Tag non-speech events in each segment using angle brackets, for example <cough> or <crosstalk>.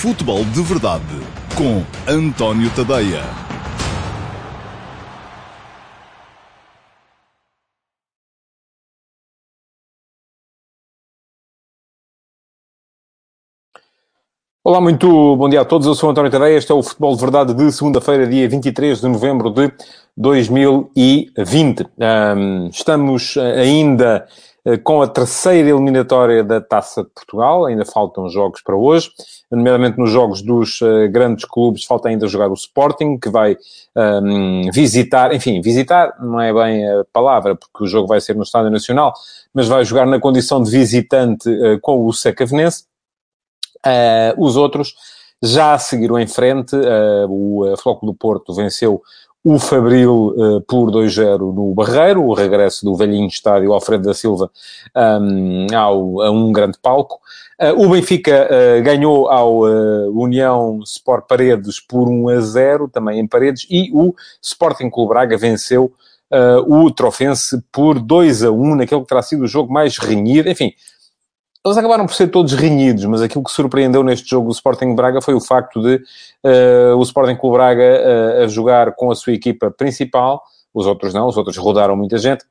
Futebol de Verdade com António Tadeia. Olá, muito bom dia a todos. Eu sou António Tadeia. Este é o Futebol de Verdade de segunda-feira, dia 23 de novembro de 2020. Um, estamos ainda eh, com a terceira eliminatória da Taça de Portugal. Ainda faltam jogos para hoje, nomeadamente nos jogos dos uh, grandes clubes. Falta ainda jogar o Sporting, que vai um, visitar, enfim, visitar não é bem a palavra, porque o jogo vai ser no Estádio Nacional, mas vai jogar na condição de visitante uh, com o Secavenense. Uh, os outros já seguiram em frente. o Floco do Porto venceu o Fabril uh, por 2-0 no Barreiro, o regresso do velhinho estádio Alfredo da Silva um, ao, a um grande palco. Uh, o Benfica uh, ganhou ao União Sport Paredes por 1-0, também em Paredes, e o Sporting Clube Braga venceu o Trofense por 2-1, naquele que terá sido o jogo mais renhido. Enfim, eles acabaram por ser todos renhidos, mas aquilo que surpreendeu neste jogo do Sporting Braga foi o facto de uh, o Sporting Clube Braga uh, a jogar com a sua equipa principal, os outros não, os outros rodaram muita gente,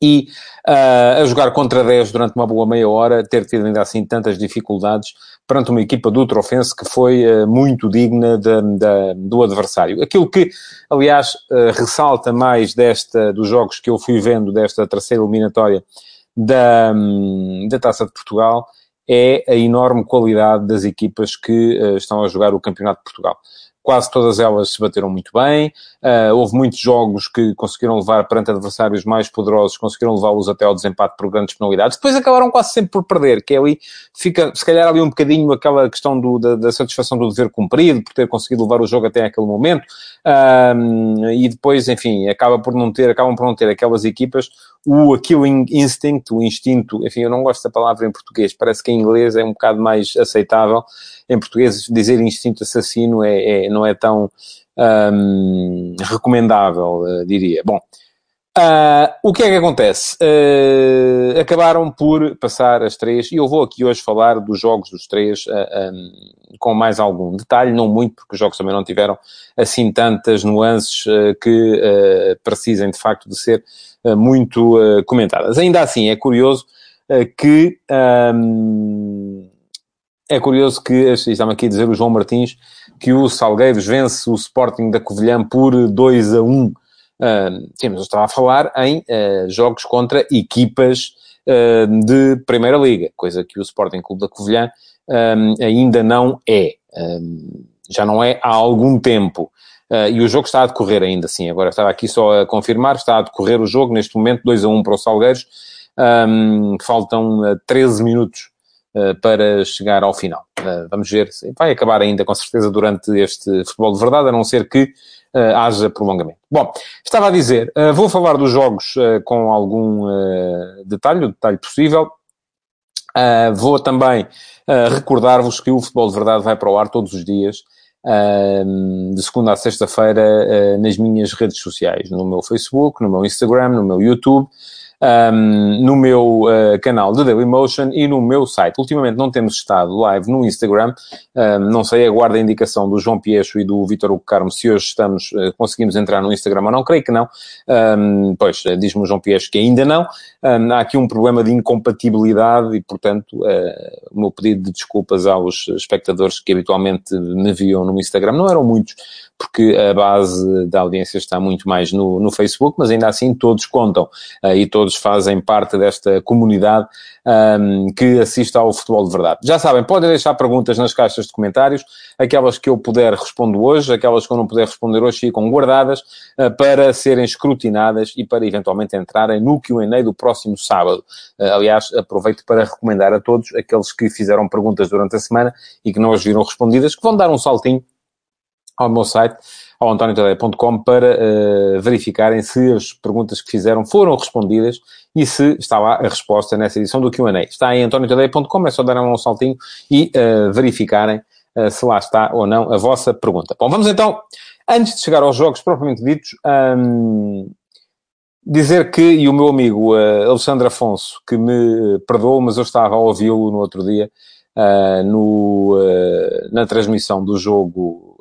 e uh, a jogar contra 10 durante uma boa meia hora, ter tido ainda assim tantas dificuldades perante uma equipa do Trofense que foi uh, muito digna de, de, do adversário. Aquilo que, aliás, uh, ressalta mais desta, dos jogos que eu fui vendo desta terceira eliminatória da, da Taça de Portugal é a enorme qualidade das equipas que uh, estão a jogar o Campeonato de Portugal quase todas elas se bateram muito bem. Uh, houve muitos jogos que conseguiram levar perante adversários mais poderosos, conseguiram levá-los até ao desempate por grandes penalidades. Depois acabaram quase sempre por perder, que é ali, fica se calhar ali um bocadinho aquela questão do, da, da, satisfação do dever cumprido, por ter conseguido levar o jogo até aquele momento. E depois, enfim, acaba por não ter, acabam por não ter aquelas equipas o killing instinct, o instinto, enfim, eu não gosto da palavra em português, parece que em inglês é um bocado mais aceitável. Em português, dizer instinto assassino é, é não é tão um, recomendável, uh, diria. Bom, uh, o que é que acontece? Uh, acabaram por passar as três, e eu vou aqui hoje falar dos jogos dos três um, com mais algum detalhe, não muito, porque os jogos também não tiveram assim tantas nuances que precisem de facto de ser muito comentadas. Ainda assim, é curioso que. Um, é curioso que, está-me aqui a dizer o João Martins, que o Salgueiros vence o Sporting da Covilhã por 2 a 1. Uh, sim, mas eu estava a falar em uh, jogos contra equipas uh, de Primeira Liga, coisa que o Sporting Clube da Covilhã um, ainda não é. Um, já não é há algum tempo. Uh, e o jogo está a decorrer ainda assim. Agora estava aqui só a confirmar, está a decorrer o jogo neste momento, 2 a 1 para o Salgueiros. Um, faltam 13 minutos uh, para chegar ao final. Uh, vamos ver, vai acabar ainda com certeza durante este futebol de verdade, a não ser que haja prolongamento. Bom, estava a dizer, vou falar dos jogos com algum detalhe, o detalhe possível. vou também recordar-vos que o futebol de verdade vai para o ar todos os dias de segunda a sexta-feira nas minhas redes sociais, no meu Facebook, no meu Instagram, no meu YouTube um, no meu uh, canal de Dailymotion e no meu site. Ultimamente não temos estado live no Instagram, um, não sei, aguardo a indicação do João Piecho e do Vitor Hugo Carmo se hoje estamos, uh, conseguimos entrar no Instagram ou não, creio que não. Um, pois, uh, diz-me o João Piecho que ainda não. há aqui um problema de incompatibilidade e, portanto, o meu pedido de desculpas aos espectadores que habitualmente me viam no Instagram, não eram muitos, porque a base da audiência está muito mais no, no Facebook, mas ainda assim todos contam uh, e todos fazem parte desta comunidade um, que assiste ao futebol de verdade. Já sabem, podem deixar perguntas nas caixas de comentários, aquelas que eu puder respondo hoje, aquelas que eu não puder responder hoje ficam guardadas uh, para serem escrutinadas e para eventualmente entrarem no Q&A do próximo sábado. Uh, aliás, aproveito para recomendar a todos aqueles que fizeram perguntas durante a semana e que não as viram respondidas, que vão dar um saltinho ao meu site, ao antoniotadeia.com, para uh, verificarem se as perguntas que fizeram foram respondidas e se está lá a resposta nessa edição do Q&A. Está em antoniotadeia.com, é só darem um saltinho e uh, verificarem uh, se lá está ou não a vossa pergunta. Bom, vamos então, antes de chegar aos jogos propriamente ditos, um, dizer que, e o meu amigo Alexandre Afonso, que me perdoou, mas eu estava a ouvi-lo no outro dia, uh, no, uh, na transmissão do jogo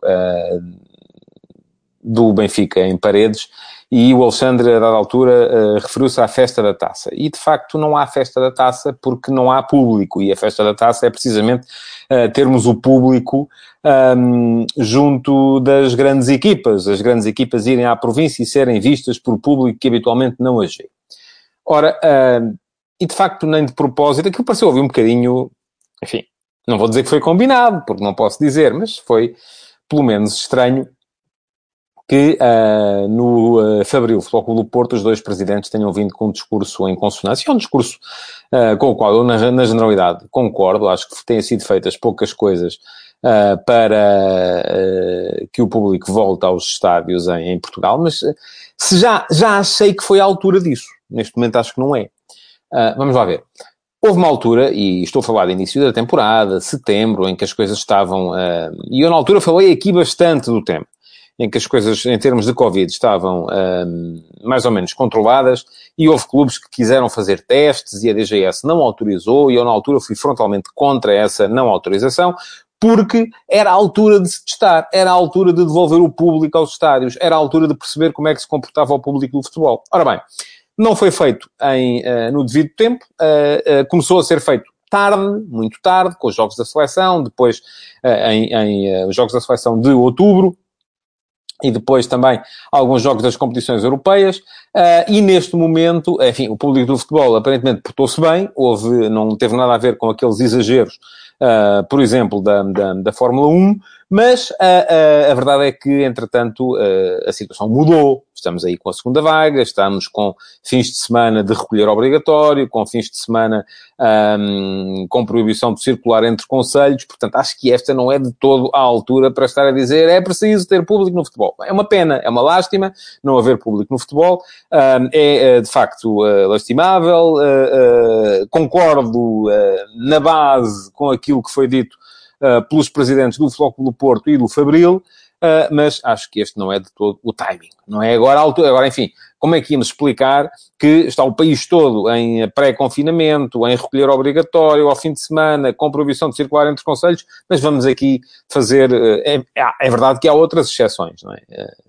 do Benfica em Paredes, e o Alexandre, a dada altura, referiu-se à festa da taça. E, de facto, não há festa da taça porque não há público, e a festa da taça é precisamente termos o público um, junto das grandes equipas, as grandes equipas irem à província e serem vistas por público que habitualmente não agir. Ora, uh, e de facto, nem de propósito, aquilo pareceu ouvir um bocadinho, enfim, não vou dizer que foi combinado, porque não posso dizer, mas foi pelo menos estranho que uh, no uh, Fabril Futebol Clube do Porto os dois presidentes tenham vindo com um discurso em consonância, é um discurso uh, com o qual eu, na, na, generalidade, concordo, acho que têm sido feitas poucas coisas uh, para que o público volte aos estádios em, em Portugal, mas se já, já achei que foi a altura disso. Neste momento acho que não é. vamos lá ver. Houve uma altura, e estou a falar de início da temporada, setembro, em que as coisas estavam. e eu, na altura, falei aqui bastante do tema em que as coisas, em termos de Covid, estavam um, mais ou menos controladas e houve clubes que quiseram fazer testes e a DGS não autorizou e eu, na altura, fui frontalmente contra essa não autorização, porque era a altura de se testar, era a altura de devolver o público aos estádios, era a altura de perceber como é que se comportava o público do futebol. Ora bem, não foi feito em, uh, no devido tempo, uh, uh, começou a ser feito tarde, muito tarde, com os jogos da seleção, depois em, em os jogos da seleção de outubro, e depois também alguns jogos das competições europeias, uh, e neste momento, enfim, o público do futebol aparentemente portou-se bem, houve, não teve nada a ver com aqueles exageros, uh, por exemplo, da, da, da Fórmula 1, mas a, a, a verdade é que, entretanto, a, a situação mudou. Estamos aí com a segunda vaga, estamos com fins de semana de recolher obrigatório, com fins de semana um, com proibição de circular entre conselhos. Portanto, acho que esta não é de todo a altura para estar a dizer é preciso ter público no futebol. É uma pena, é uma lástima não haver público no futebol. Um, é, de facto, uh, lastimável. Uh, uh, concordo na base com aquilo que foi dito uh, pelos presidentes do do Porto e do Fabril, uh, mas acho que este não é de todo o timing. Não é agora a altura. Agora, enfim, como é que íamos explicar que está o país todo em pré-confinamento, em recolher obrigatório, ao fim de semana, com proibição de circular entre conselhos, mas vamos aqui fazer. Eh, é, é verdade que há outras exceções, não é?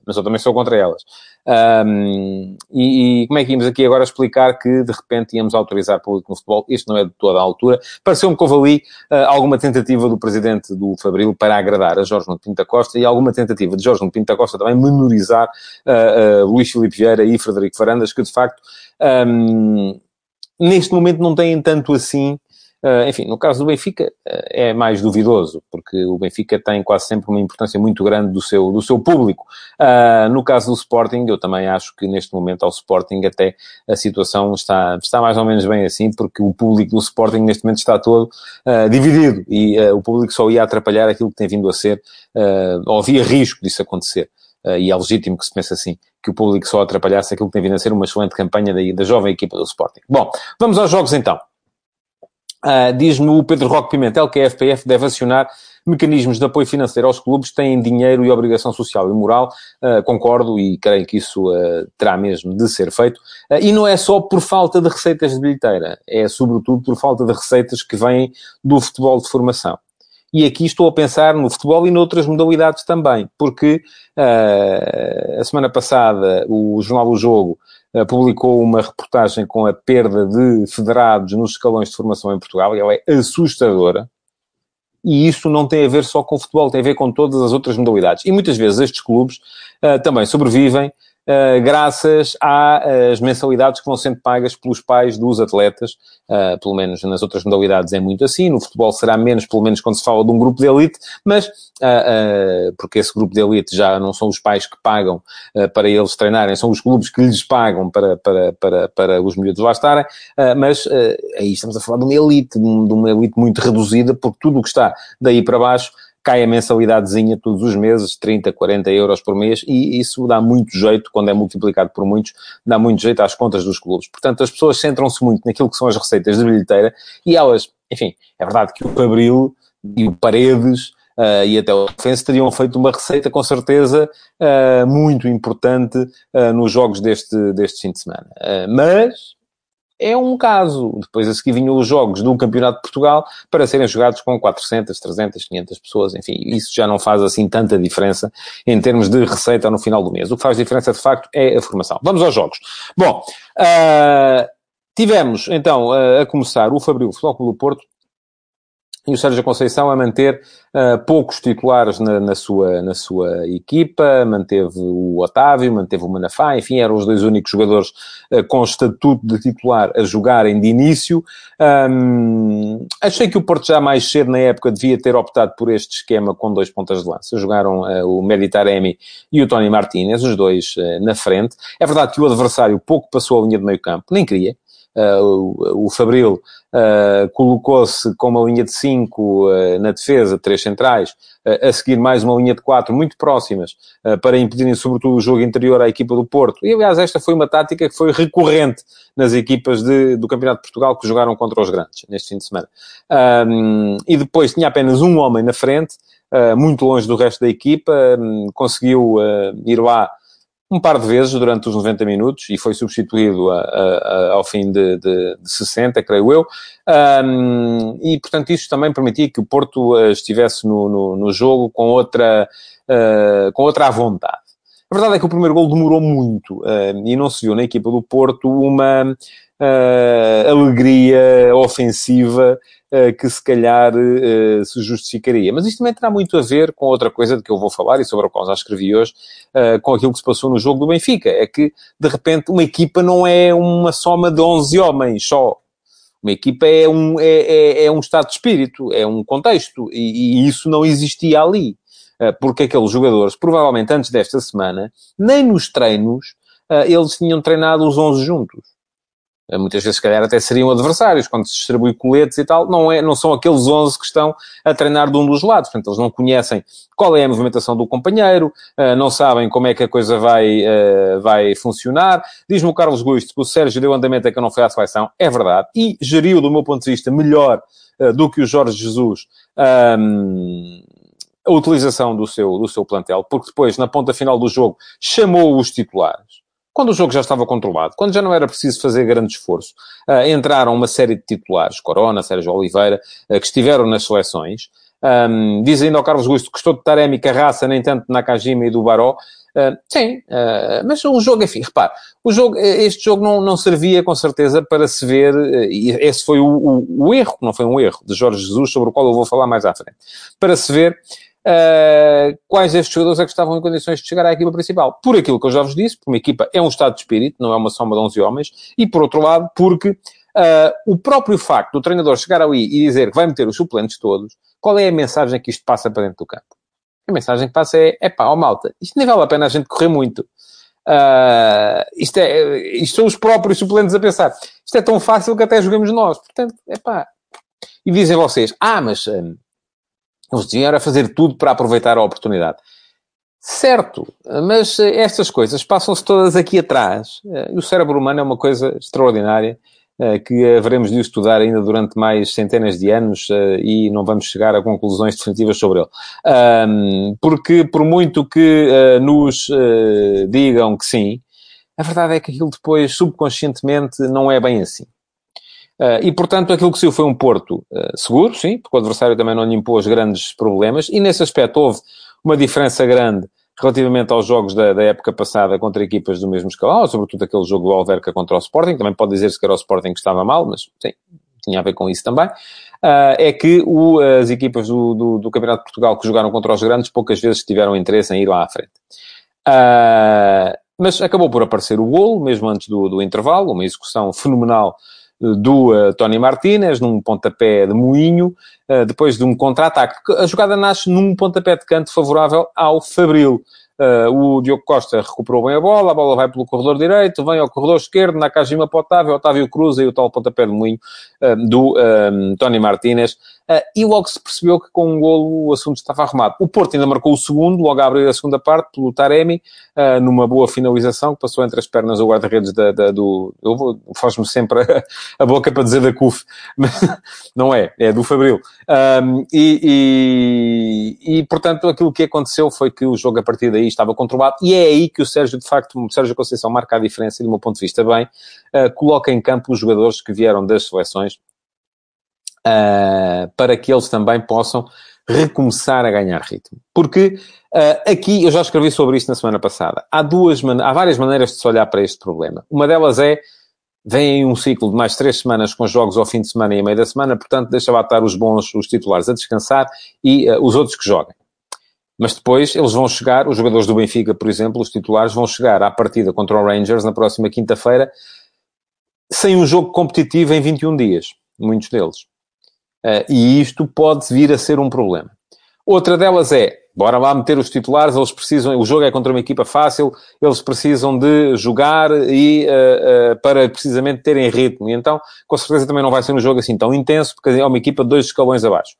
Mas eu também sou contra elas. Um, e, e, como é que íamos aqui agora explicar que de repente íamos autorizar público no futebol? Isto não é de toda a altura. Pareceu-me que houve ali uh, alguma tentativa do presidente do Fabril para agradar a Jorge Nuno Pinto Costa e alguma tentativa de Jorge Nuno Pinto Costa também menorizar uh, uh, Luís Filipe Vieira e Frederico Varandas, que de facto um, neste momento não têm tanto assim enfim, no caso do Benfica uh, é mais duvidoso, porque o Benfica tem quase sempre uma importância muito grande do seu, do seu público. Uh, no caso do Sporting, eu também acho que neste momento ao Sporting até a situação está, está mais ou menos bem assim, porque o público do Sporting neste momento está todo dividido e o público só ia atrapalhar aquilo que tem vindo a ser, ou havia risco disso acontecer. e é legítimo que se pense assim, que o público só atrapalhasse aquilo que tem vindo a ser uma excelente campanha da, da jovem equipa do Sporting. Bom, vamos aos jogos então. Uh, Diz-me o Pedro Roque Pimentel que a FPF deve acionar mecanismos de apoio financeiro aos clubes que têm dinheiro e obrigação social e moral. Uh, concordo e creio que isso uh, terá mesmo de ser feito. e não é só por falta de receitas de bilheteira, é sobretudo por falta de receitas que vêm do futebol de formação. E aqui estou a pensar no futebol e noutras modalidades também, porque a semana passada o Jornal do Jogo publicou uma reportagem com a perda de federados nos escalões de formação em Portugal, ela é assustadora. E isso não tem a ver só com futebol, tem a ver com todas as outras modalidades. E muitas vezes estes clubes uh, também sobrevivem uh, graças às mensalidades que vão sendo pagas pelos pais dos atletas, uh, pelo menos nas outras modalidades é muito assim, no futebol será menos, pelo menos quando se fala de um grupo de elite, mas uh, porque esse grupo de elite já não são os pais que pagam para eles treinarem, são os clubes que lhes pagam para, para, para, para os miúdos lá estarem, mas aí estamos a falar de uma elite, de uma elite muito reduzida, porque tudo o que está daí para baixo cai a mensalidadezinha todos os meses, 30, 40 euros por mês, e isso dá muito jeito, quando é multiplicado por muitos, dá muito jeito às contas dos clubes. Portanto, as pessoas centram-se muito naquilo que são as receitas de bilheteira, e elas, enfim, é verdade que o Fabril e o Paredes Uh, e até o Defensa teriam feito uma receita, com certeza, uh, muito importante uh, nos jogos deste, deste fim de semana. mas é um caso. Depois a seguir vinham os jogos do Campeonato de Portugal para serem jogados com 400, 300, 500 pessoas. Enfim, isso já não faz assim tanta diferença em termos de receita no final do mês. O que faz diferença, de facto, é a formação. Vamos aos jogos. Bom, uh, tivemos, então, uh, a começar o Fabril Futebol Clube do Porto e o Sérgio Conceição a manter uh, poucos titulares na, na, sua, na sua equipa, manteve o Otávio, manteve o Manafá, enfim, eram os dois únicos jogadores uh, com estatuto de titular a jogarem de início. Um, achei que o Porto já mais cedo na época devia ter optado por este esquema com dois pontas de lança. Jogaram uh, o Meditaremi e o Tony Martinez, os dois na frente. É verdade que o adversário pouco passou a linha de meio campo, nem queria. Uh, o, o Fabril uh, colocou-se com uma linha de 5 uh, na defesa, três centrais, a seguir mais uma linha de 4 muito próximas, para impedirem sobretudo o jogo interior à equipa do Porto. E aliás, esta foi uma tática que foi recorrente nas equipas de, do Campeonato de Portugal que jogaram contra os grandes neste fim de semana. E depois tinha apenas um homem na frente, muito longe do resto da equipa, conseguiu ir lá um par de vezes durante os 90 minutos e foi substituído a, a, a, ao fim de, de, de, 60, creio eu. Um, e, portanto, isso também permitia que o Porto uh, estivesse no, no, no, jogo com outra, uh, com outra à vontade. A verdade é que o primeiro gol demorou muito uh, e não se viu na equipa do Porto uma alegria ofensiva eh, que se calhar eh, se justificaria. Mas isto também terá muito a ver com outra coisa de que eu vou falar e sobre a qual já escrevi hoje, com aquilo que se passou no jogo do Benfica. É que, de repente, uma equipa não é uma soma de 11 homens só. Uma equipa é um, é, é, é um estado de espírito, é um contexto, e, e isso não existia ali. Porque aqueles jogadores, provavelmente antes desta semana, nem nos treinos, eles tinham treinado os 11 juntos. Muitas vezes, se calhar, até seriam adversários, quando se distribui coletes e tal, não, é, não são aqueles 11 que estão a treinar de um dos lados. Portanto, eles não conhecem qual é a movimentação do companheiro, uh, não sabem como é que a coisa vai, uh, vai funcionar. Diz-me o Carlos Gusto que o Sérgio deu andamento a que não foi à seleção. É verdade. E geriu, do meu ponto de vista, melhor do que o Jorge Jesus. Um, a utilização do seu, do seu plantel, porque depois, na ponta final do jogo, chamou os titulares quando o jogo já estava controlado, quando já não era preciso fazer grande esforço, uh, entraram uma série de titulares, Corona, Sérgio Oliveira, uh, que estiveram nas seleções. Um, diz ainda ao Carlos Gusto que estou de Taremi, Carraça, nem tanto Nakajima e do Baró. Uh, sim, uh, mas o jogo, enfim, repare, o jogo, este jogo não, não servia com certeza para se ver, uh, e esse foi o, o, o, erro, não foi um erro, de Jorge Jesus, sobre o qual eu vou falar mais à frente, para se ver Uh, quais destes jogadores é que estavam em condições de chegar à equipa principal? Por aquilo que eu já vos disse, porque uma equipa é um estado de espírito, não é uma soma de 11 homens, e por outro lado, porque uh, o próprio facto do treinador chegar ali e dizer que vai meter os suplentes todos, qual é a mensagem que isto passa para dentro do campo? A mensagem que passa é, é pá, ó malta, isto nem vale a pena a gente correr muito. Uh, isto, é, isto são os próprios suplentes a pensar. Isto é tão fácil que até jogamos nós. Portanto, é pá. E dizem vocês, ah, mas... eles deviam era fazer tudo para aproveitar a oportunidade. Certo, mas eh, estas coisas passam-se todas aqui atrás. Eh, e o cérebro humano é uma coisa extraordinária eh, que haveremos de estudar ainda durante mais centenas de anos e não vamos chegar a conclusões definitivas sobre ele. Porque, por muito que nos digam que sim, a verdade é que aquilo depois, subconscientemente, não é bem assim. Uh, e, portanto, aquilo que saiu foi um Porto uh, seguro, sim, porque o adversário também não lhe impôs grandes problemas, e nesse aspecto houve uma diferença grande relativamente aos jogos da, da época passada contra equipas do mesmo escalão, sobretudo aquele jogo do Alverca contra o Sporting, também pode dizer-se que era o Sporting que estava mal, mas sim, tinha a ver com isso também, uh, é que o, as equipas do, do, do, Campeonato de Portugal que jogaram contra os grandes poucas vezes tiveram interesse em ir lá à frente. mas acabou por aparecer o golo, mesmo antes do, do intervalo, uma execução fenomenal do uh, Tony Martinez, num pontapé de moinho, uh, depois de um contra-ataque. A jogada nasce num pontapé de canto favorável ao Fabril. Uh, o Diogo Costa recuperou bem a bola, a bola vai pelo corredor direito, vem ao corredor esquerdo, Nakajima para Otávio, Otávio cruza e o tal pontapé de moinho uh, do um, Tony Martínez e logo se percebeu que com um golo o assunto estava arrumado. O Porto ainda marcou o segundo, logo a abrir a segunda parte, pelo Taremi, numa boa finalização, que passou entre as pernas do guarda-redes da, da, do... Eu vou, faz-me sempre a, <laughs> a, boca para dizer da CUF, <laughs> mas não é, é do Fabril. Um, e, e, e, portanto, aquilo que aconteceu foi que o jogo a partir daí estava controlado, e é aí que o Sérgio, de facto, o Sérgio Conceição marca a diferença, e do meu ponto de vista bem, uh, coloca em campo os jogadores que vieram das seleções, uh, para que eles também possam recomeçar a ganhar ritmo. Porque uh, aqui, eu já escrevi sobre isto na semana passada, há, duas há várias maneiras de se olhar para este problema. Uma delas é, vem um ciclo de mais três semanas com jogos ao fim de semana e a meio da semana, portanto deixa lá estar os bons, os titulares a descansar e uh, os outros que joguem. Mas depois eles vão chegar, os jogadores do Benfica, por exemplo, os titulares, vão chegar à partida contra o Rangers na próxima quinta-feira sem um jogo competitivo em 21 dias. Muitos deles. Uh, e isto pode vir a ser um problema. Outra delas é, bora lá meter os titulares, eles precisam, o jogo é contra uma equipa fácil, eles precisam de jogar e uh, uh, para precisamente terem ritmo. E então, com certeza também não vai ser um jogo assim tão intenso, porque é uma equipa de dois escalões abaixo.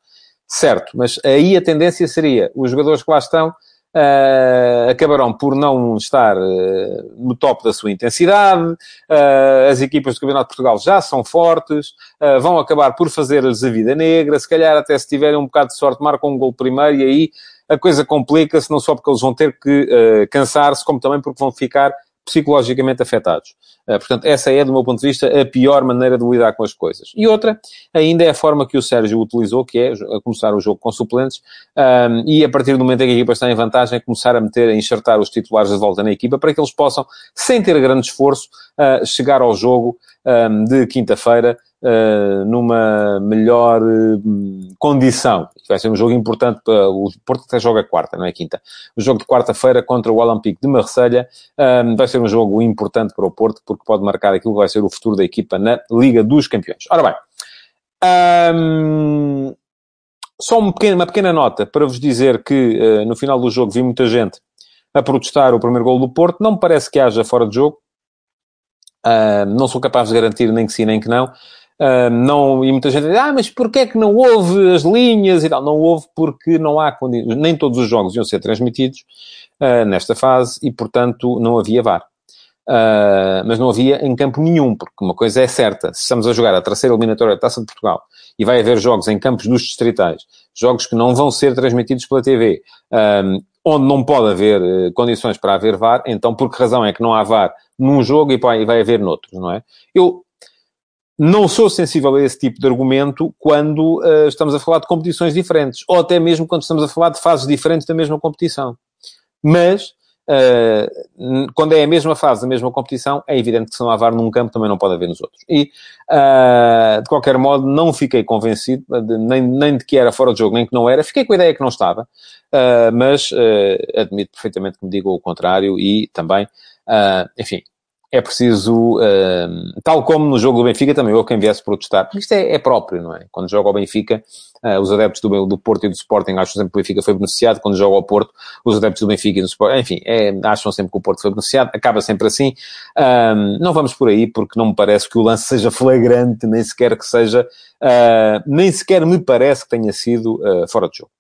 Certo, mas aí a tendência seria, os jogadores que lá estão, uh, acabarão por não estar uh, no top da sua intensidade, uh, as equipas do Campeonato de Portugal já são fortes, vão acabar por fazer-lhes a vida negra, se calhar até se tiverem um bocado de sorte marcam um gol primeiro e aí a coisa complica-se, não só porque eles vão ter que cansar-se, como também porque vão ficar psicologicamente afetados. Uh, portanto, essa é, do meu ponto de vista, a pior maneira de lidar com as coisas. E outra, ainda é a forma que o Sérgio utilizou, que é começar o jogo com suplentes, um, e a partir do momento em que a equipa está em vantagem, começar a meter, a enxertar os titulares de volta na equipa, para que eles possam, sem ter grande esforço, uh, chegar ao jogo um, de quinta-feira uh, numa melhor uh, condição. Vai ser um jogo importante para o Porto até joga quarta, não é quinta. O jogo de quarta-feira contra o Olympique de Marselha um, vai ser um jogo importante para o Porto porque pode marcar aquilo que vai ser o futuro da equipa na Liga dos Campeões. Ora bem, um, só uma pequena, uma pequena, nota para vos dizer que uh, no final do jogo vi muita gente a protestar o primeiro gol do Porto. Não me parece que haja fora de jogo. Uh, não sou capaz de garantir nem que sim nem que não. Não, e muita gente diz, ah, mas porquê é que não houve as linhas e tal? Não houve porque não há condições, nem todos os jogos iam ser transmitidos uh, nesta fase e, portanto, não havia VAR. Uh, mas não havia em campo nenhum, porque uma coisa é certa, se estamos a jogar a terceira eliminatória da Taça de Portugal e vai haver jogos em campos dos distritais, jogos que não vão ser transmitidos pela TV, onde não pode haver uh, condições para haver VAR, então por que razão é que não há VAR num jogo e vai, vai haver noutros, não é? Eu não sou sensível a esse tipo de argumento quando uh, estamos a falar de competições diferentes, ou até mesmo quando estamos a falar de fases diferentes da mesma competição. Mas, uh, quando é a mesma fase da mesma competição, é evidente que se não há VAR num campo, também não pode haver nos outros. E, uh, de qualquer modo, não fiquei convencido, de, nem, nem de que era fora de jogo, nem que não era. Fiquei com a ideia que não estava, mas admito perfeitamente que me digam o contrário e também, enfim, é preciso, uh, tal como no jogo do Benfica, também eu quem viesse protestar, porque isto é, é, próprio, não é? Quando joga ao Benfica, uh, os adeptos do, do Porto e do Sporting acham sempre que o Benfica foi beneficiado, quando joga ao Porto, os adeptos do Benfica e do Sporting, enfim, é, acham sempre que o Porto foi beneficiado, acaba sempre assim. Uh, não vamos por aí, porque não me parece que o lance seja flagrante, nem sequer que seja, ah, nem sequer me parece que tenha sido fora de jogo.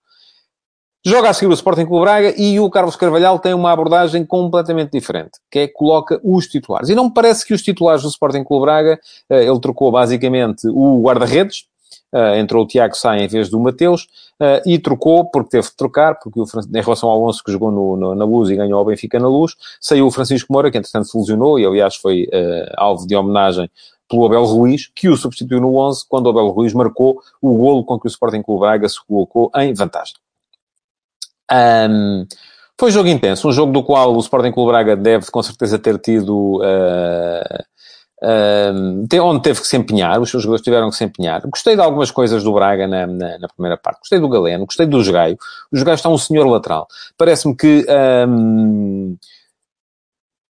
Joga a seguir o Sporting Clube Braga e o Carlos Carvalhal tem uma abordagem completamente diferente, que é coloca os titulares. E não me parece que os titulares do Sporting Clube Braga, eh, ele trocou basicamente o guarda-redes, Uh, entrou o Tiago Sá em vez do Mateus uh, e trocou, porque teve de trocar, porque o, em relação ao Alonso que jogou no, no, na Luz e ganhou ao Benfica na Luz, saiu o Francisco Moura, que entretanto se lesionou e aliás foi uh, alvo de homenagem pelo Abel Ruiz, que o substituiu no 11, quando o Abel Ruiz marcou o golo com que o Sporting Clube Braga se colocou em vantagem. Um, foi um jogo intenso, um jogo do qual o Sporting Clube Braga deve com certeza ter tido. Uh, uh, onde teve que se empenhar, os seus jogadores tiveram que se empenhar. Gostei de algumas coisas do Braga na, na, na primeira parte. Gostei do Galeno, gostei do Jogaio. O Jogaio está um senhor lateral. Parece-me que. Um,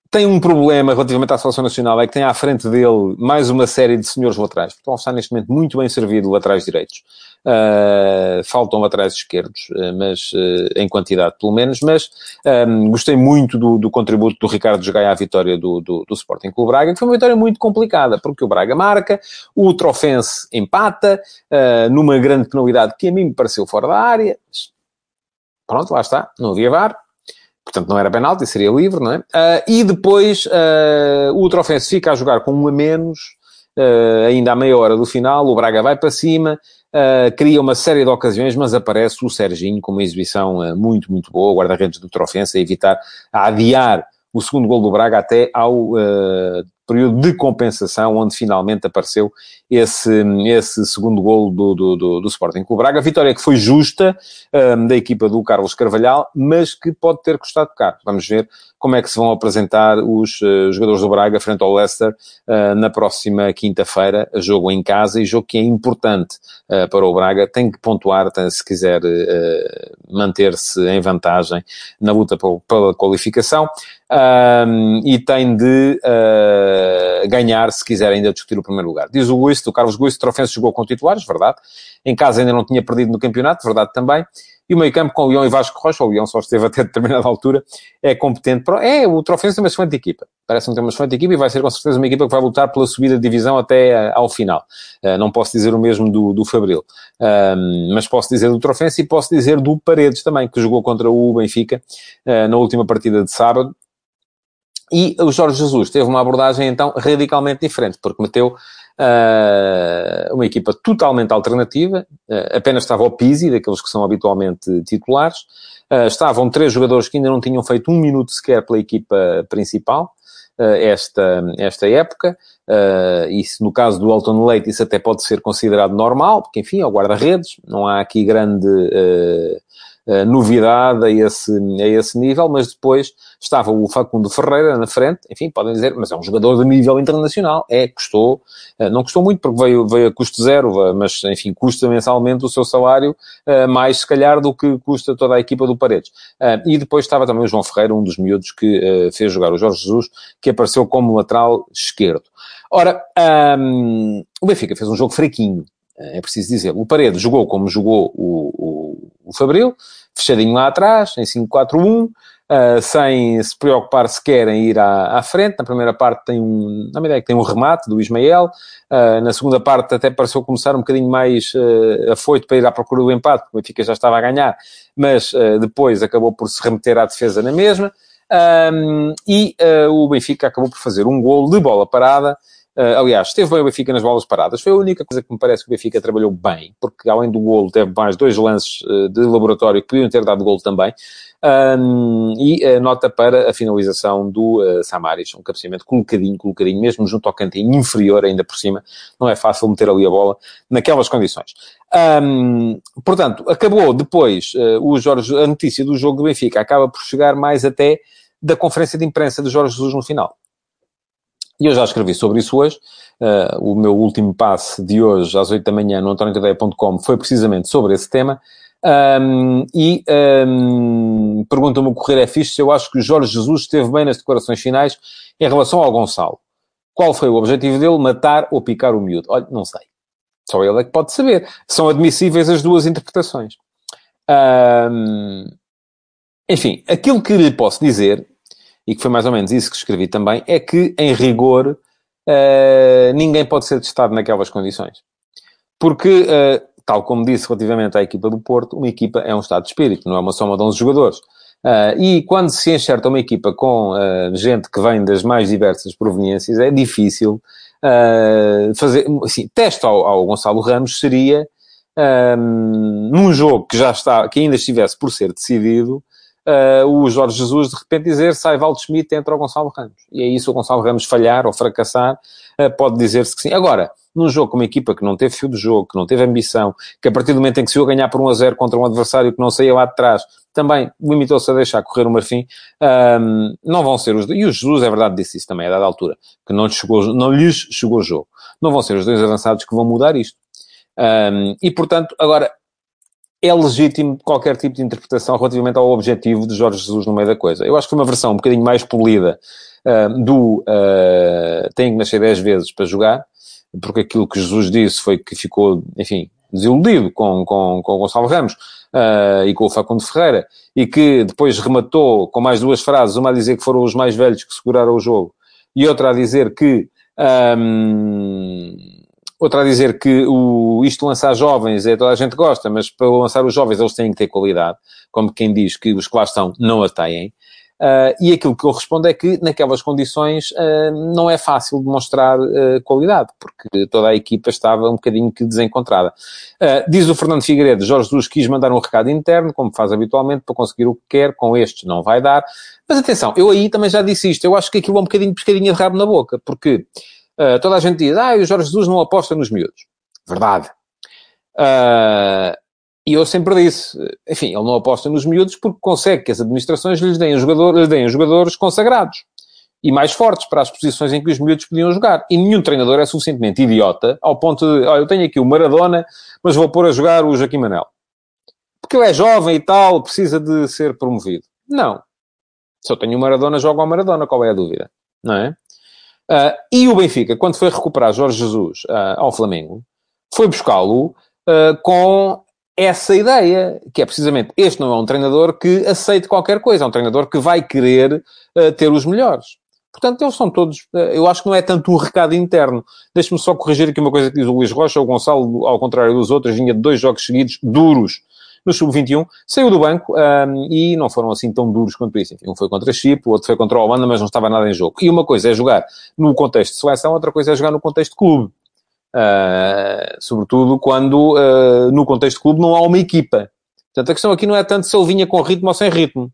tem um problema relativamente à seleção nacional, é que tem à frente dele mais uma série de senhores laterais. Portugal está neste momento muito bem servido laterais direitos. Uh, faltam laterais esquerdos, uh, mas uh, em quantidade pelo menos, mas um, gostei muito do, do, contributo do Ricardo Gaia à vitória do, do, do Sporting com o Braga, que foi uma vitória muito complicada, porque o Braga marca, o Trofense empata, numa grande penalidade que a mim me pareceu fora da área, pronto, lá está, não havia VAR, portanto não era penalti, seria livre, não é? Uh, e depois uh, o Trofense fica a jogar com um a menos, uh, ainda à meia hora do final, o Braga vai para cima, cria uma série de ocasiões, mas aparece o Serginho com uma exibição muito, muito boa, guarda-redes do Trofense, a evitar, a adiar o segundo gol do Braga até ao período de compensação, onde finalmente apareceu esse, esse segundo golo do, do, do, do Sporting o Braga. Vitória que foi justa um, da equipa do Carlos Carvalhal, mas que pode ter custado caro. Vamos ver como é que se vão apresentar os uh, jogadores do Braga frente ao Leicester uh, na próxima quinta-feira, jogo em casa e jogo que é importante uh, para o Braga. Tem que pontuar tem, se quiser manter-se em vantagem na luta pela qualificação. Um, e tem de ganhar se quiser ainda discutir o primeiro lugar. Diz o Luís o Carlos Guiço, Trofense jogou com titulares, verdade. Em casa ainda não tinha perdido no campeonato, verdade também. E o meio campo com o Leão e Vasco Rocha, o Leão só esteve até <laughs> determinada altura, é competente. É, o Trofense tem uma excelente equipa. Parece-me ter uma excelente equipa e vai ser com certeza uma equipa que vai lutar pela subida de divisão até uh, ao final. Uh, não posso dizer o mesmo do, do Fabril. Uh, mas posso dizer do Trofense e posso dizer do Paredes também, que jogou contra o Benfica uh, na última partida de sábado. E o Jorge Jesus teve uma abordagem então radicalmente diferente, porque meteu Uh, uma equipa totalmente alternativa, uh, apenas estava o Pizzi, daqueles que são habitualmente titulares, uh, estavam três jogadores que ainda não tinham feito um minuto sequer pela equipa principal, esta, esta época, e se no caso do Alton Leite isso até pode ser considerado normal, porque enfim, é o guarda-redes, não há aqui grande uh, novidade a esse, a esse nível, mas depois estava o Facundo Ferreira na frente, enfim, podem dizer, mas é um jogador de nível internacional, é, custou, uh, não custou muito porque veio, veio a custo zero, mas enfim, custa mensalmente o seu salário, uh, mais se calhar do que custa toda a equipa do Paredes. e depois estava também o João Ferreira, um dos miúdos que fez jogar o Jorge Jesus, que apareceu como lateral esquerdo. Ora, um, o Benfica fez um jogo fraquinho, é preciso dizer. O Paredes jogou como jogou o, o, o Fabril, fechadinho lá atrás, em 5-4-1, uh, ah, sem se preocupar sequer em ir à, à, frente. Na primeira parte tem um, na que tem um remate do Ismael. Uh, na segunda parte até pareceu começar um bocadinho mais uh, afoito para ir à procura do empate, porque o Benfica já estava a ganhar, mas uh, depois acabou por se remeter à defesa na mesma. Um, e o Benfica acabou por fazer um gol de bola parada, Uh, aliás, esteve bem o Benfica nas bolas paradas. Foi a única coisa que me parece que o Benfica trabalhou bem, porque além do golo teve mais dois lances uh, de laboratório que podiam ter dado golo também. Um, e uh, nota para a finalização do uh, Samaris, um cabeceamento colocadinho, colocadinho, mesmo junto ao cantinho inferior, ainda por cima. Não é fácil meter ali a bola naquelas condições. Um, portanto, acabou depois o Jorge, a notícia do jogo do Benfica acaba por chegar mais até da conferência de imprensa de Jorge Jesus no final. E eu já escrevi sobre isso hoje. Uh, o meu último passe de hoje, às 8 da manhã, no antoniotadeia.com, foi precisamente sobre esse tema. Um, e um, pergunta-me o Correio é fixe se eu acho que o Jorge Jesus esteve bem nas declarações finais em relação ao Gonçalo. Qual foi o objetivo dele? Matar ou picar o miúdo? Olha, não sei. Só ele é que pode saber. São admissíveis as duas interpretações. Um, enfim, aquilo que lhe posso dizer e que foi mais ou menos isso que escrevi também, é que, em rigor, uh, ninguém pode ser testado naquelas condições. Porque, uh, tal como disse relativamente à equipa do Porto, uma equipa é um estado de espírito, não é uma soma de 11 jogadores. Uh, e quando se enxerta uma equipa com gente que vem das mais diversas proveniências, é difícil fazer... Assim, teste ao, ao Gonçalo Ramos seria, num jogo que já está, que ainda estivesse por ser decidido, uh, o Jorge Jesus de repente dizer sai Valdo Schmidt entra o Gonçalo Ramos. E é isso, o Gonçalo Ramos falhar ou fracassar, uh, pode dizer-se que sim. Agora, num jogo com uma equipa que não teve fio de jogo, que não teve ambição, que a partir do momento em que se ia ganhar por 1 a 0 contra um adversário que não saía lá de trás, também limitou-se a deixar correr o Marfim, um, não vão ser os dois, e o Jesus, é verdade, disse isso também a dada altura, que não, lhes chegou, não lhes chegou o jogo. Não vão ser os dois avançados que vão mudar isto. Um, e, portanto, agora, é legítimo qualquer tipo de interpretação relativamente ao objetivo de Jorge Jesus no meio da coisa. Eu acho que foi uma versão um bocadinho mais polida uh, do uh, tem que nascer 10 vezes para jogar, porque aquilo que Jesus disse foi que ficou, enfim, desiludido com, com, com o Gonçalo Ramos uh, e com o Facundo Ferreira, e que depois rematou com mais duas frases, uma a dizer que foram os mais velhos que seguraram o jogo, e outra a dizer que... Um, outra a dizer que o, isto lançar jovens, é, toda a gente gosta, mas para lançar os jovens eles têm que ter qualidade, como quem diz que os que lá estão não a têm. Uh, e aquilo que eu respondo é que, naquelas condições, uh, não é fácil demonstrar uh, qualidade, porque toda a equipa estava um bocadinho que desencontrada. diz o Fernando Figueiredo, Jorge Jesus quis mandar um recado interno, como faz habitualmente, para conseguir o que quer, com estes não vai dar. Mas atenção, eu aí também já disse isto, eu acho que aquilo é um bocadinho pescadinha de rabo na boca, porque toda a gente diz, ah, o Jorge Jesus não aposta nos miúdos. Verdade. Uh, e eu sempre disse, enfim, ele não aposta nos miúdos porque consegue que as administrações lhes deem, jogador, lhes deem jogadores consagrados e mais fortes para as posições em que os miúdos podiam jogar. E nenhum treinador é suficientemente idiota ao ponto de, olha, eu tenho aqui o Maradona, mas vou pôr a jogar o Joaquim Manel. Porque ele é jovem e tal, precisa de ser promovido. Não. Se eu tenho o Maradona, jogo ao Maradona, qual é a dúvida? Não é? Uh, e o Benfica, quando foi recuperar Jorge Jesus uh, ao Flamengo, foi buscá-lo uh, com essa ideia, que é precisamente, este não é um treinador que aceite qualquer coisa, é um treinador que vai querer ter os melhores. Portanto, eles são todos, eu acho que não é tanto um recado interno. Deixe-me só corrigir aqui uma coisa que diz o Luís Rocha, o Gonçalo, ao contrário dos outros, vinha de dois jogos seguidos, duros, no Sub-21, saiu do banco um, e não foram assim tão duros quanto isso. Enfim, um foi contra Chipre, o outro foi contra a Holanda, mas não estava nada em jogo. E uma coisa é jogar no contexto de seleção, outra coisa é jogar no contexto de clube. Uh, sobretudo quando uh, no contexto de clube não há uma equipa. Portanto, a questão aqui não é tanto se ele vinha com ritmo ou sem ritmo.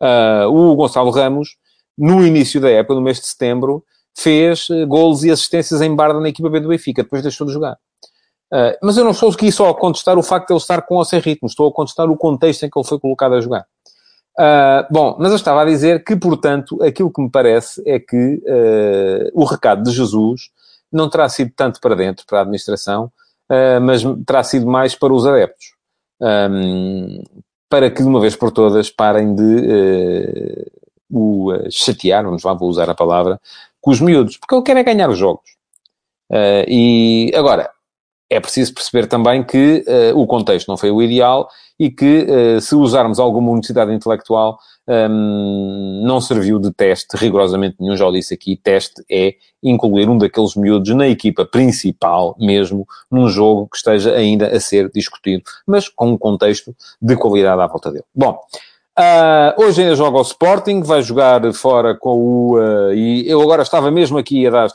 Uh, o Gonçalo Ramos, no início da época, no mês de setembro, fez golos e assistências em Barda na equipa B do Benfica, depois deixou de jogar. Uh, mas eu não estou aqui só a contestar o facto de ele estar com ou sem ritmo, estou a contestar o contexto em que ele foi colocado a jogar. Uh, bom, mas eu estava a dizer que, portanto, aquilo que me parece é que uh, o recado de Jesus não terá sido tanto para dentro, para a administração, mas terá sido mais para os adeptos. Um, para que de uma vez por todas parem de o chatear, vamos lá, vou usar a palavra, com os miúdos, porque ele quer é ganhar os jogos. e agora, é preciso perceber também que o contexto não foi o ideal e que, se usarmos alguma unicidade intelectual, um, não serviu de teste rigorosamente nenhum, já o disse aqui, teste é incluir um daqueles miúdos na equipa principal mesmo, num jogo que esteja ainda a ser discutido, mas com um contexto de qualidade à volta dele. Bom, Uh, hoje ainda joga o Sporting, vai jogar fora com o. Uh, e eu agora estava mesmo aqui a, dar,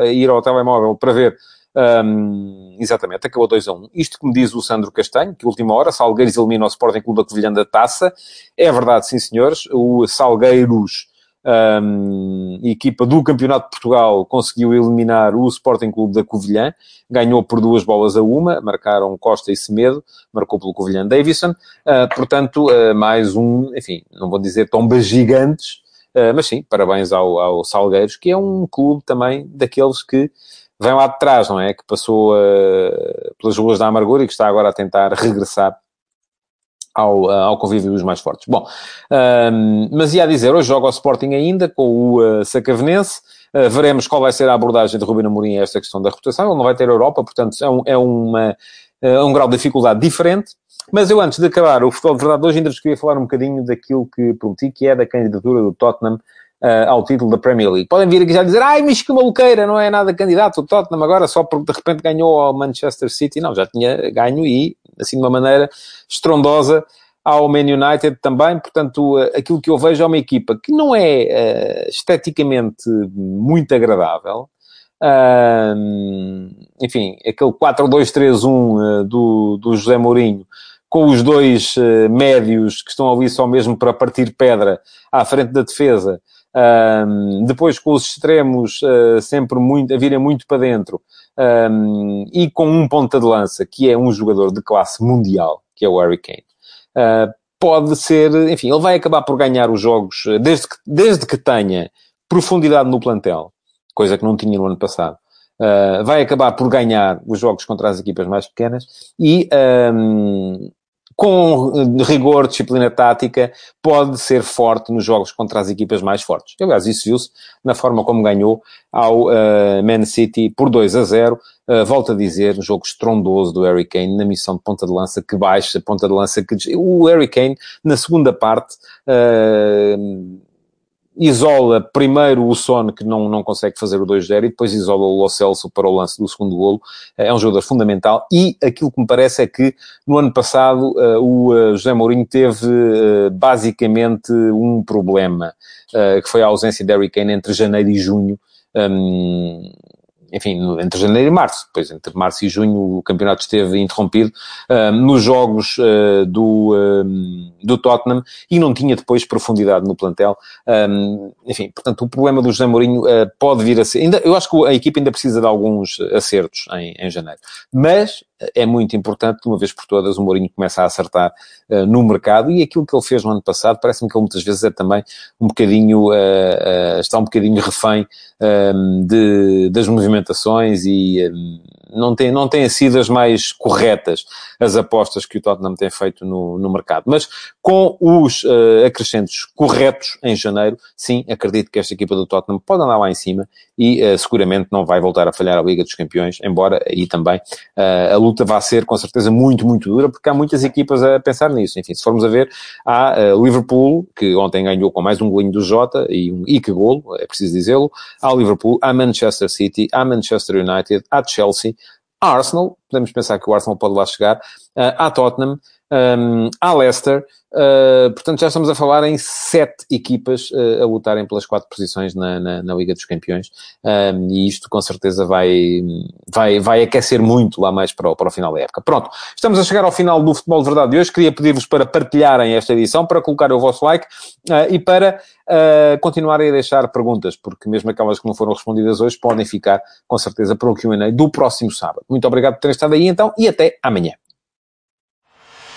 a ir ao telemóvel para ver um, exatamente, acabou 2 a 1. Um. Isto que me diz o Sandro Castanho, que última hora, Salgueiros elimina o Sporting Clube da Covilhã da Taça. É verdade, sim senhores, o Salgueiros, um, equipa do Campeonato de Portugal, conseguiu eliminar o Sporting Clube da Covilhã, ganhou por duas bolas a uma, marcaram Costa e Semedo, marcou pelo Covilhã Davison, uh, portanto, uh, mais um, enfim, não vou dizer tombas gigantes, uh, mas sim, parabéns ao, ao Salgueiros, que é um clube também daqueles que vem lá de trás, não é? Que passou uh, pelas ruas da amargura e que está agora a tentar regressar ao, uh, ao convívio dos mais fortes. Bom, uh, mas ia dizer, hoje joga o Sporting ainda com o uh, Sacavenense. Uh, veremos qual vai ser a abordagem de Rubino Amorim a esta questão da reputação. Ele não vai ter Europa, portanto é um, é uma, um grau de dificuldade diferente. Mas eu, antes de acabar o futebol de verdade hoje, ainda vos queria falar um bocadinho daquilo que prometi, que é da candidatura do Tottenham uh, ao título da Premier League. Podem vir aqui já dizer, ai, mas que maluqueira, não é nada candidato o Tottenham agora só porque de repente ganhou ao Manchester City. Não, já tinha ganho e, assim, de uma maneira estrondosa ao Man United também. Portanto, uh, aquilo que eu vejo é uma equipa que não é uh, esteticamente muito agradável. Uh, enfim, aquele 4-2-3-1 do, do José Mourinho com os dois uh, médios que estão ali só mesmo para partir pedra à frente da defesa, um, depois com os extremos uh, sempre muito, a virem muito para dentro, um, e com um ponta de lança, que é um jogador de classe mundial, que é o Harry Kane. Uh, pode ser, enfim, ele vai acabar por ganhar os jogos, desde que, desde que tenha profundidade no plantel, coisa que não tinha no ano passado. Uh, vai acabar por ganhar os jogos contra as equipas mais pequenas e um, com rigor, disciplina tática, pode ser forte nos jogos contra as equipas mais fortes. Aliás, isso viu-se na forma como ganhou ao uh, Man City por 2 a 0. Uh, volto a dizer, um jogo estrondoso do Harry Kane na missão de ponta de lança que baixa, ponta de lança que... O Harry Kane, na segunda parte, uh, isola primeiro o Son, que não, não consegue fazer o 2-0, e depois isola o Lo Celso para o lance do segundo golo. É um jogador fundamental. E aquilo que me parece é que no ano passado uh, o uh, José Mourinho teve basicamente um problema, que foi a ausência de Harry Kane entre janeiro e junho. Um, enfim, entre janeiro e março, depois entre março e junho o campeonato esteve interrompido uh, nos jogos uh, do, uh, do Tottenham e não tinha depois profundidade no plantel. Enfim, portanto, o problema do José Mourinho pode vir a ser. Ainda, eu acho que a equipa ainda precisa de alguns acertos em, em janeiro, mas é muito importante, de uma vez por todas, o Mourinho começa a acertar uh, no mercado e aquilo que ele fez no ano passado, parece-me que ele muitas vezes é também um bocadinho, uh, uh, está um bocadinho refém de, das movimentações e não tem, não têm sido as mais corretas as apostas que o Tottenham tem feito no, no mercado. Mas com os uh, acrescentos corretos em janeiro, sim, acredito que esta equipa do Tottenham pode andar lá em cima e uh, seguramente não vai voltar a falhar a Liga dos Campeões, embora aí também uh, a luta vá ser com certeza muito, muito dura, porque há muitas equipas a pensar nisso. Enfim, se formos a ver, há Liverpool, que ontem ganhou com mais um golinho do Jota e um e que golo, é preciso dizê-lo, há Liverpool, há Manchester City, há Manchester United, há Chelsea, Arsenal, podemos pensar que o Arsenal pode lá chegar, uh, à Tottenham, um, à Leicester, uh, portanto já estamos a falar em sete equipas uh, a lutarem pelas quatro posições na, na, na Liga dos Campeões, um, e isto com certeza vai, vai, vai aquecer muito lá mais para o, para o final da época. Pronto, estamos a chegar ao final do Futebol de Verdade de hoje, queria pedir-vos para partilharem esta edição, para colocar o vosso like uh, e para continuarem a deixar perguntas, porque mesmo aquelas que não foram respondidas hoje podem ficar com certeza para o Q&A do próximo sábado. Muito obrigado por terem estado aí então e até amanhã.